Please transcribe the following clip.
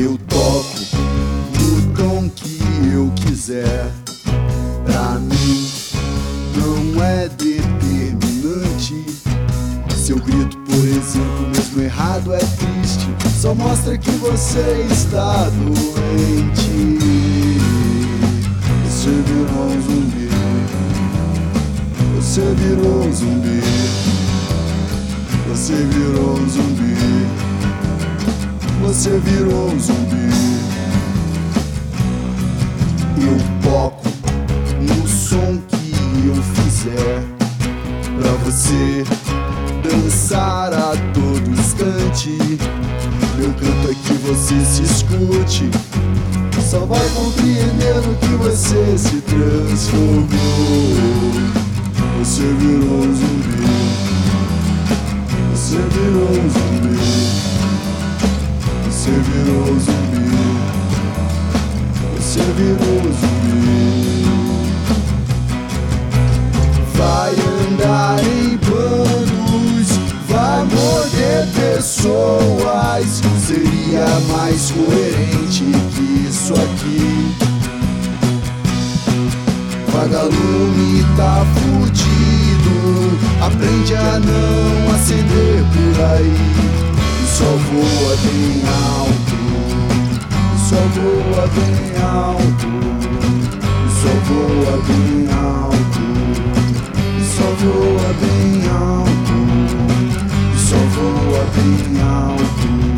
eu toco no tom que eu quiser. Pra mim não é determinante. Seu grito, por exemplo, mesmo errado é triste. Só mostra que você está doente. Você virou um zumbi. Você virou um zumbi. Você virou um zumbi. Você virou um zumbi. Eu toco no som que eu fizer pra você dançar a todo instante. Meu canto é que você se escute. Só vai compreender no que você se transformou. Você virou um zumbi. Você virou um zumbi. Você virou um zumbi. Você virou um zumbi. Vai andar em bandos, vai morder pessoas. Seria mais coerente que isso aqui. Vagalume tá fudido, aprende a não acender por aí. Só voa bem alto, só voa bem alto, só voa bem alto, só voa bem alto, só voa bem alto.